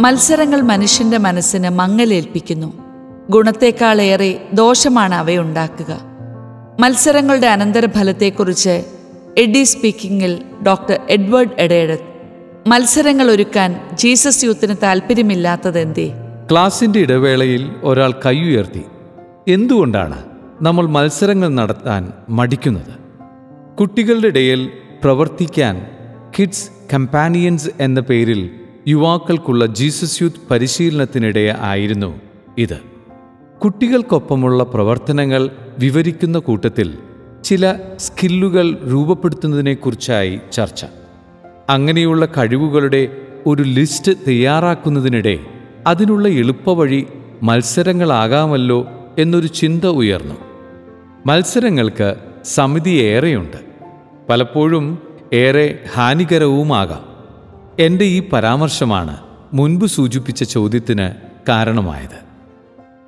മത്സരങ്ങൾ മനുഷ്യന്റെ മനസ്സിന് മങ്ങലേൽപ്പിക്കുന്നു. ഗുണത്തേക്കാളേറെ ദോഷമാണ് അവയുണ്ടാക്കുക. മത്സരങ്ങളുടെ അനന്തരഫലത്തെക്കുറിച്ച് എഡി സ്പീക്കിങ്ങിൽ ഡോക്ടർ എഡ്വേർഡ് എഡേഡത്ത് മത്സരങ്ങൾ ഒരുക്കാൻ ജീസസ് യൂത്തിന് താല്പര്യമില്ലാത്തതെന്തേ ക്ലാസിന്റെ ഇടവേളയിൽ ഒരാൾ കൈ ഉയർത്തി എന്തുകൊണ്ടാണ് നമ്മൾ മത്സരങ്ങൾ നടത്താൻ മടിക്കുന്നത്? കുട്ടികളുടെ ഇടയിൽ പ്രവർത്തിക്കാൻ കിഡ്സ് കമ്പാനിയൻസ് എന്ന പേരിൽ യുവാക്കൾക്കുള്ള ജീസസ് യൂത്ത് പരിശീലനത്തിനിടെ ആയിരുന്നു ഇത്. കുട്ടികൾക്കൊപ്പമുള്ള പ്രവർത്തനങ്ങൾ വിവരിക്കുന്ന കൂട്ടത്തിൽ ചില സ്കില്ലുകൾ രൂപപ്പെടുത്തുന്നതിനെക്കുറിച്ചായി ചർച്ച. അങ്ങനെയുള്ള കഴിവുകളുടെ ഒരു ലിസ്റ്റ് തയ്യാറാക്കുന്നതിനിടെ അതിനുള്ള എളുപ്പവഴി മത്സരങ്ങളാകാമല്ലോ എന്നൊരു ചിന്ത ഉയർന്നു. മത്സരങ്ങൾക്ക് സമിതി ഏറെയുണ്ട്. പലപ്പോഴും ഏറെ ഹാനികരവുമാകാം. എന്റെ ഈ പരാമർശമാണ് മുൻപ് സൂചിപ്പിച്ച ചോദ്യത്തിന് കാരണമായത്.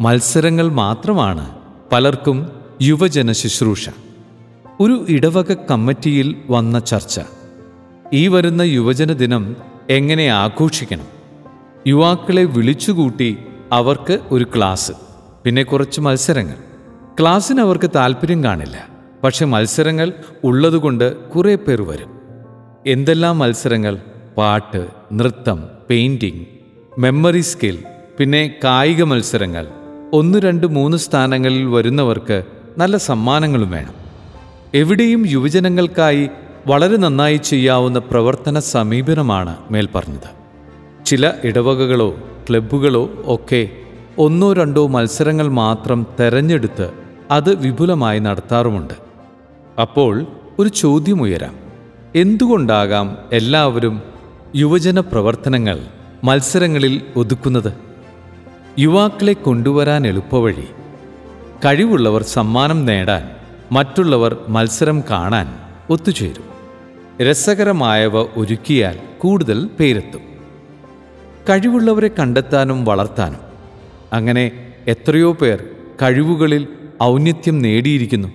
മത്സരങ്ങൾ മാത്രമാണ് പലർക്കും യുവജന ശുശ്രൂഷ. ഒരു ഇടവക കമ്മിറ്റിയിൽ വന്ന ചർച്ച. ഈ വരുന്ന യുവജന ദിനം എങ്ങനെ ആഘോഷിക്കണം? യുവാക്കളെ വിളിച്ചുകൂട്ടി അവർക്ക് ഒരു ക്ലാസ് പിന്നെ കുറച്ച് മത്സരങ്ങൾ. ക്ലാസ്സിന് അവർക്ക് താല്പര്യം കാണില്ല പക്ഷെ മത്സരങ്ങൾ ഉള്ളതുകൊണ്ട് കുറേ പേർ വരും. എന്തെല്ലാം മത്സരങ്ങൾ? പാട്ട് നൃത്തം പെയിന്റിംഗ് മെമ്മറി സ്കിൽ പിന്നെ കായിക മത്സരങ്ങൾ. ഒന്ന് രണ്ട് മൂന്ന് സ്ഥാനങ്ങളിൽ വരുന്നവർക്ക് നല്ല സമ്മാനങ്ങളും വേണം. എവിടെയും യുവജനങ്ങൾക്കായി വളരെ നന്നായി ചെയ്യാവുന്ന പ്രവർത്തന സമീപനമാണ് മേൽപ്പറഞ്ഞത്. ചില ഇടവകകളോ ക്ലബ്ബുകളോ ഒക്കെ ഒന്നോ രണ്ടോ മത്സരങ്ങൾ മാത്രം തെരഞ്ഞെടുത്ത് അത് വിപുലമായി നടത്താറുമുണ്ട്. അപ്പോൾ ഒരു ചോദ്യമുയരാം എന്തുകൊണ്ടാകാം എല്ലാവരും യുവജന പ്രവർത്തനങ്ങൾ മത്സരങ്ങളിൽ ഒതുക്കുന്നത്. യുവാക്കളെ കൊണ്ടുവരാൻ എളുപ്പവഴി കഴിവുള്ളവർ സമ്മാനം നേടാൻ മറ്റുള്ളവർ മത്സരം കാണാൻ ഒത്തുചേരും. രസകരമായവ ഒരുക്കിയാൽ കൂടുതൽ പേരെത്തും. കഴിവുള്ളവരെ കണ്ടെത്താനും വളർത്താനും. അങ്ങനെ എത്രയോ പേർ കഴിവുകളിൽ ഔന്നിത്യം നേടിയിരിക്കുന്നു.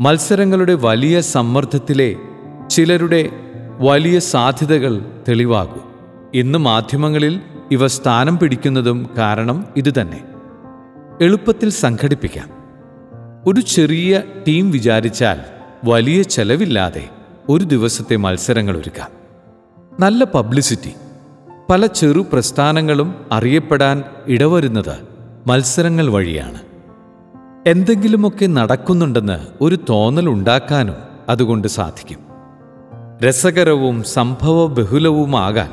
മത്സരങ്ങളുടെ വലിയ സമ്മർദ്ദത്തിലെ ചിലരുടെ വലിയ സാധ്യതകൾ തെളിവാകും. ഇന്ന് മാധ്യമങ്ങളിൽ ഇവ സ്ഥാനം പിടിക്കുന്നതും കാരണം ഇതുതന്നെ. എളുപ്പത്തിൽ സംഘടിപ്പിക്കാം. ഒരു ചെറിയ ടീം വിചാരിച്ചാൽ വലിയ ചെലവില്ലാതെ ഒരു ദിവസത്തെ മത്സരങ്ങൾ ഒരുക്കാം. നല്ല പബ്ലിസിറ്റി പല ചെറു പ്രസ്ഥാനങ്ങളും അറിയപ്പെടാൻ ഇടവരുന്നത് മത്സരങ്ങൾ വഴിയാണ്. എന്തെങ്കിലുമൊക്കെ നടക്കുന്നുണ്ടെന്ന് ഒരു തോന്നൽ ഉണ്ടാക്കാനും അതുകൊണ്ട് സാധിക്കും. രസകരവും സംഭവബഹുലവുമാകാൻ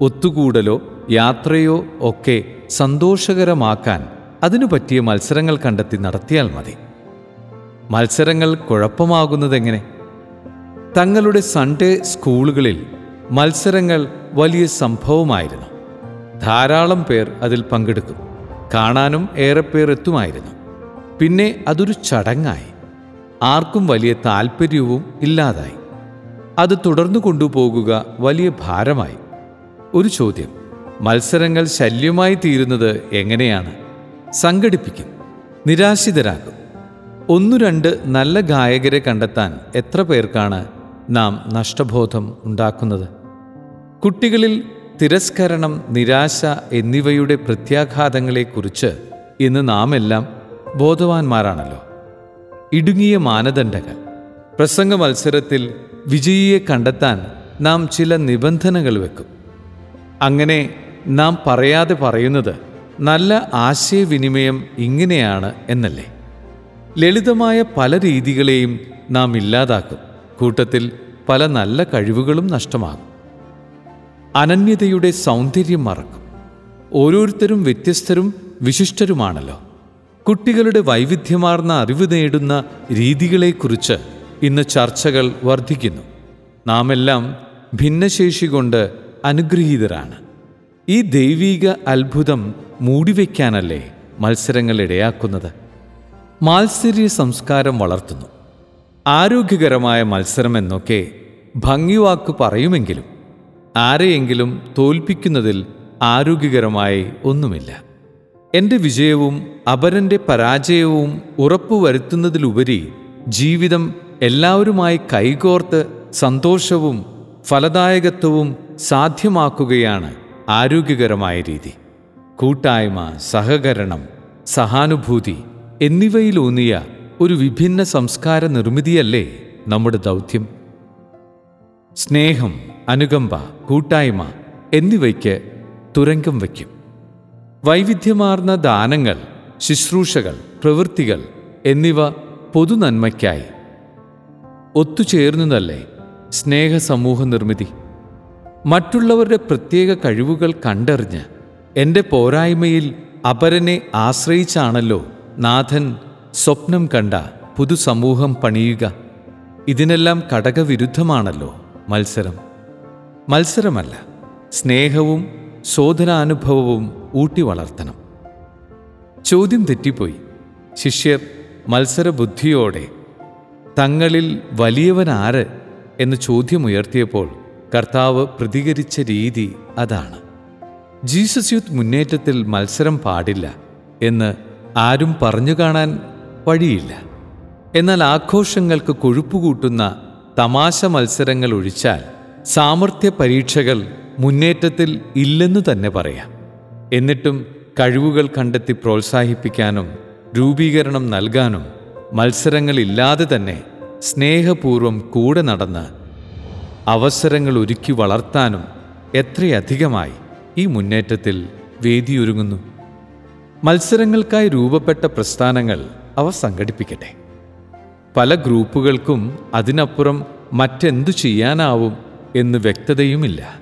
ഒത്തുകൂടലോ യാത്രയോ ഒക്കെ സന്തോഷകരമാക്കാൻ അതിനു പറ്റിയ മത്സരങ്ങൾ കണ്ടെത്തി നടത്തിയാൽ മതി. മത്സരങ്ങൾ കുഴപ്പമാകുന്നതെങ്ങനെ? തങ്ങളുടെ സൺഡേ സ്കൂളുകളിൽ മത്സരങ്ങൾ വലിയ സംഭവമായിരുന്നു. ധാരാളം പേർ അതിൽ പങ്കെടുക്കും. കാണാനും ഏറെ പേർ എത്തുമായിരുന്നു. പിന്നെ അതൊരു ചടങ്ങായി. ആർക്കും വലിയ താല്പര്യവും ഇല്ലാതായി. അത് തുടർന്നു കൊണ്ടുപോകുക വലിയ ഭാരമായി. ഒരു ചോദ്യം. മത്സരങ്ങൾ ശല്യമായി തീരുന്നത് എങ്ങനെയാണ്? സംഘടിപ്പിക്കും. നിരാശിതരാകും. ഒന്നു രണ്ട് നല്ല ഗായകരെ കണ്ടെത്താൻ എത്ര പേർക്കാണ് നാം നഷ്ടബോധം ഉണ്ടാക്കുന്നത്? കുട്ടികളിൽ തിരസ്കരണം നിരാശ എന്നിവയുടെ പ്രത്യാഘാതങ്ങളെക്കുറിച്ച് ഇന്ന് നാം എല്ലാം ബോധവാന്മാരാണല്ലോ. ഇടുങ്ങിയ മാനദണ്ഡങ്ങൾ. പ്രസംഗ മത്സരത്തിൽ വിജയിയെ കണ്ടെത്താൻ നാം ചില നിബന്ധനകൾ വെക്കും. അങ്ങനെ നാം പറയാതെ പറയുന്നത് നല്ല ആശയവിനിമയം ഇങ്ങനെയാണ് എന്നല്ലേ? ലളിതമായ പല രീതികളെയും നാം ഇല്ലാതാക്കും. കൂട്ടത്തിൽ പല നല്ല കഴിവുകളും നഷ്ടമാകും. അനന്യതയുടെ സൗന്ദര്യം മറക്കും. ഓരോരുത്തരും വ്യത്യസ്തരും വിശിഷ്ടരുമാണല്ലോ. കുട്ടികളുടെ വൈവിധ്യമാർന്ന അറിവ് നേടുന്ന രീതികളെക്കുറിച്ച് ഇന്ന് ചർച്ചകൾ വർദ്ധിക്കുന്നു. നാമെല്ലാം ഭിന്നശേഷി കൊണ്ട് അനുഗ്രഹീതരാണ്. ഈ ദൈവീക അത്ഭുതം മൂടിവെക്കാനല്ലേ മത്സരങ്ങൾ ഇടയാക്കുന്നത് മാത്സര്യ സംസ്കാരം വളർത്തുന്നു. ആരോഗ്യകരമായ മത്സരം എന്നൊക്കെ ഭംഗിവാക്ക് പറയുമെങ്കിലും ആരെയെങ്കിലും തോൽപ്പിക്കുന്നതിൽ ആരോഗ്യകരമായി ഒന്നുമില്ല. എന്റെ വിജയവും അപരന്റെ പരാജയവും ഉറപ്പുവരുത്തുന്നതിലുപരി ജീവിതം എല്ലാവരുമായി കൈകോർത്ത് സന്തോഷവും ഫലദായകത്വവും സാധ്യമാക്കുകയാണ് ആരോഗ്യകരമായ രീതി. കൂട്ടായ്മ സഹകരണം സഹാനുഭൂതി എന്നിവയിലൂന്നിയ ഒരു വിഭിന്ന സംസ്കാര നിർമ്മിതിയല്ലേ നമ്മുടെ ദൗത്യം. സ്നേഹം അനുകമ്പ കൂട്ടായ്മ എന്നിവയ്ക്ക് തുരങ്കം വയ്ക്കും. വൈവിധ്യമാർന്ന ദാനങ്ങൾ ശുശ്രൂഷകൾ പ്രവൃത്തികൾ എന്നിവ പൊതുനന്മയ്ക്കായി ഒത്തുചേർന്നതല്ലേ സ്നേഹസമൂഹ നിർമ്മിതി മറ്റുള്ളവരുടെ പ്രത്യേക കഴിവുകൾ കണ്ടറിഞ്ഞ് എന്റെ പോരായ്മയിൽ അപരനെ ആശ്രയിച്ചാണല്ലോ നാഥൻ സ്വപ്നം കണ്ട പുതുസമൂഹം പണിയുക. ഇതിനെല്ലാം ഘടകവിരുദ്ധമാണല്ലോ മത്സരം. മത്സരമല്ല സ്നേഹവും ശോധനാനുഭവവും ഊട്ടി വളർത്തണം ചോദ്യം തെറ്റിപ്പോയി. ശിഷ്യർ മത്സരബുദ്ധിയോടെ തങ്ങളിൽ വലിയവനാര് എന്ന് ചോദ്യമുയർത്തിയപ്പോൾ കർത്താവ് പ്രതികരിച്ച രീതി അതാണ്. ജീസസ് യൂത്ത് മുന്നേറ്റത്തിൽ മത്സരം പാടില്ല എന്ന് ആരും പറഞ്ഞു കാണാൻ വഴിയില്ല. എന്നാൽ ആഘോഷങ്ങൾക്ക് കൊഴുപ്പുകൂട്ടുന്ന തമാശ മത്സരങ്ങൾ ഒഴിച്ചാൽ സാമർഥ്യ പരീക്ഷകൾ മുന്നേറ്റത്തിൽ ഇല്ലെന്ന് തന്നെ പറയാം. എന്നിട്ടും കഴിവുകൾ കണ്ടെത്തി പ്രോത്സാഹിപ്പിക്കാനും രൂപീകരണം നൽകാനും മത്സരങ്ങളില്ലാതെ തന്നെ സ്നേഹപൂർവം കൂടെ നടന്ന് അവസരങ്ങൾ ഒരുക്കി വളർത്താനും എത്രയധികമായി ഈ മുന്നേറ്റത്തിൽ വേദിയൊരുങ്ങുന്നു. മത്സരങ്ങൾക്കായി രൂപപ്പെട്ട പ്രസ്ഥാനങ്ങൾ അവ സംഘടിപ്പിക്കട്ടെ. പല ഗ്രൂപ്പുകൾക്കും അതിനപ്പുറം മറ്റെന്തു ചെയ്യാനാവും എന്ന് വ്യക്തതയുമില്ല.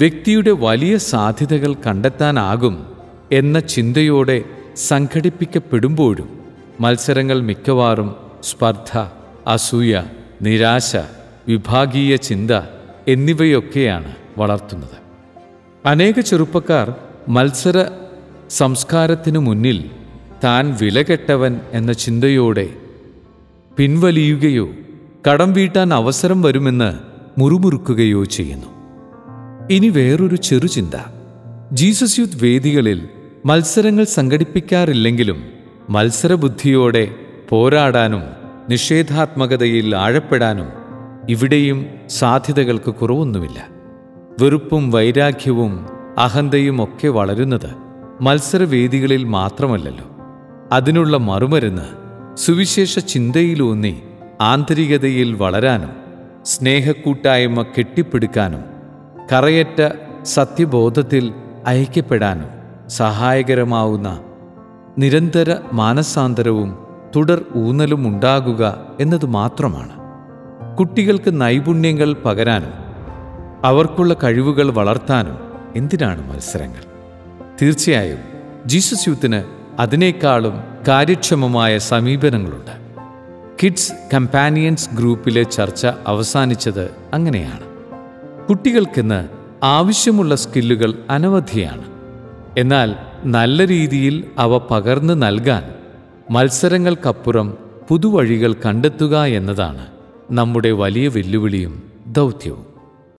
വ്യക്തിയുടെ വലിയ സാധ്യതകൾ കണ്ടെത്താനാകും എന്ന ചിന്തയോടെ സംഘടിപ്പിക്കപ്പെടുമ്പോഴും മത്സരങ്ങൾ മിക്കവാറും സ്പർദ്ധ അസൂയ നിരാശ വിഭാഗീയ ചിന്ത എന്നിവയൊക്കെയാണ് വളർത്തുന്നത്. അനേക ചെറുപ്പക്കാർ മത്സര സംസ്കാരത്തിനു മുന്നിൽ താൻ വിലകെട്ടവൻ എന്ന ചിന്തയോടെ പിൻവലിയുകയോ കടം വീട്ടാൻ അവസരം വരുമെന്ന് മുറുമുറുക്കുകയോ ചെയ്യുന്നു. ഇനി വേറൊരു ചെറുചിന്ത. ജീസസ് യൂത്ത് വേദികളിൽ മത്സരങ്ങൾ സംഘടിപ്പിക്കാറില്ലെങ്കിലും മത്സരബുദ്ധിയോടെ പോരാടാനും നിഷേധാത്മകതയിൽ ആഴപ്പെടാനും ഇവിടെയും സാധ്യതകൾക്ക് കുറവൊന്നുമില്ല. വെറുപ്പും വൈരാഗ്യവും അഹന്തയും ഒക്കെ വളരുന്നത് മത്സരവേദികളിൽ മാത്രമല്ലല്ലോ. അതിനുള്ള മറുമരുന്ന് സുവിശേഷ ചിന്തയിലൂന്നി ആന്തരികതയിൽ വളരാനും സ്നേഹക്കൂട്ടായ്മ കെട്ടിപ്പിടുക്കാനും കറയറ്റ സത്യബോധത്തിൽ ഐക്യപ്പെടാനും സഹായകരമാവുന്ന നിരന്തര മാനസാന്തരവും തുടർ ഊന്നലും ഉണ്ടാകുക എന്നത് മാത്രമാണ്. കുട്ടികൾക്ക് നൈപുണ്യങ്ങൾ പകരാനും അവർക്കുള്ള കഴിവുകൾ വളർത്താനും എന്തിനാണ് മത്സരങ്ങൾ? തീർച്ചയായും ജീസസ് യൂത്തിന് അതിനേക്കാളും കാര്യക്ഷമമായ സമീപനങ്ങളുണ്ട്. കിഡ്സ് കമ്പാനിയൻസ് ഗ്രൂപ്പിലെ ചർച്ച അവസാനിച്ചത് അങ്ങനെയാണ്. കുട്ടികൾക്കിന്ന് ആവശ്യമുള്ള സ്കില്ലുകൾ അനവധിയാണ്. എന്നാൽ നല്ല രീതിയിൽ അവ പകർന്നു നൽകാൻ മത്സരങ്ങൾക്കപ്പുറം പുതുവഴികൾ കണ്ടെത്തുക എന്നതാണ് നമ്മുടെ വലിയ വെല്ലുവിളിയും ദൗത്യവും.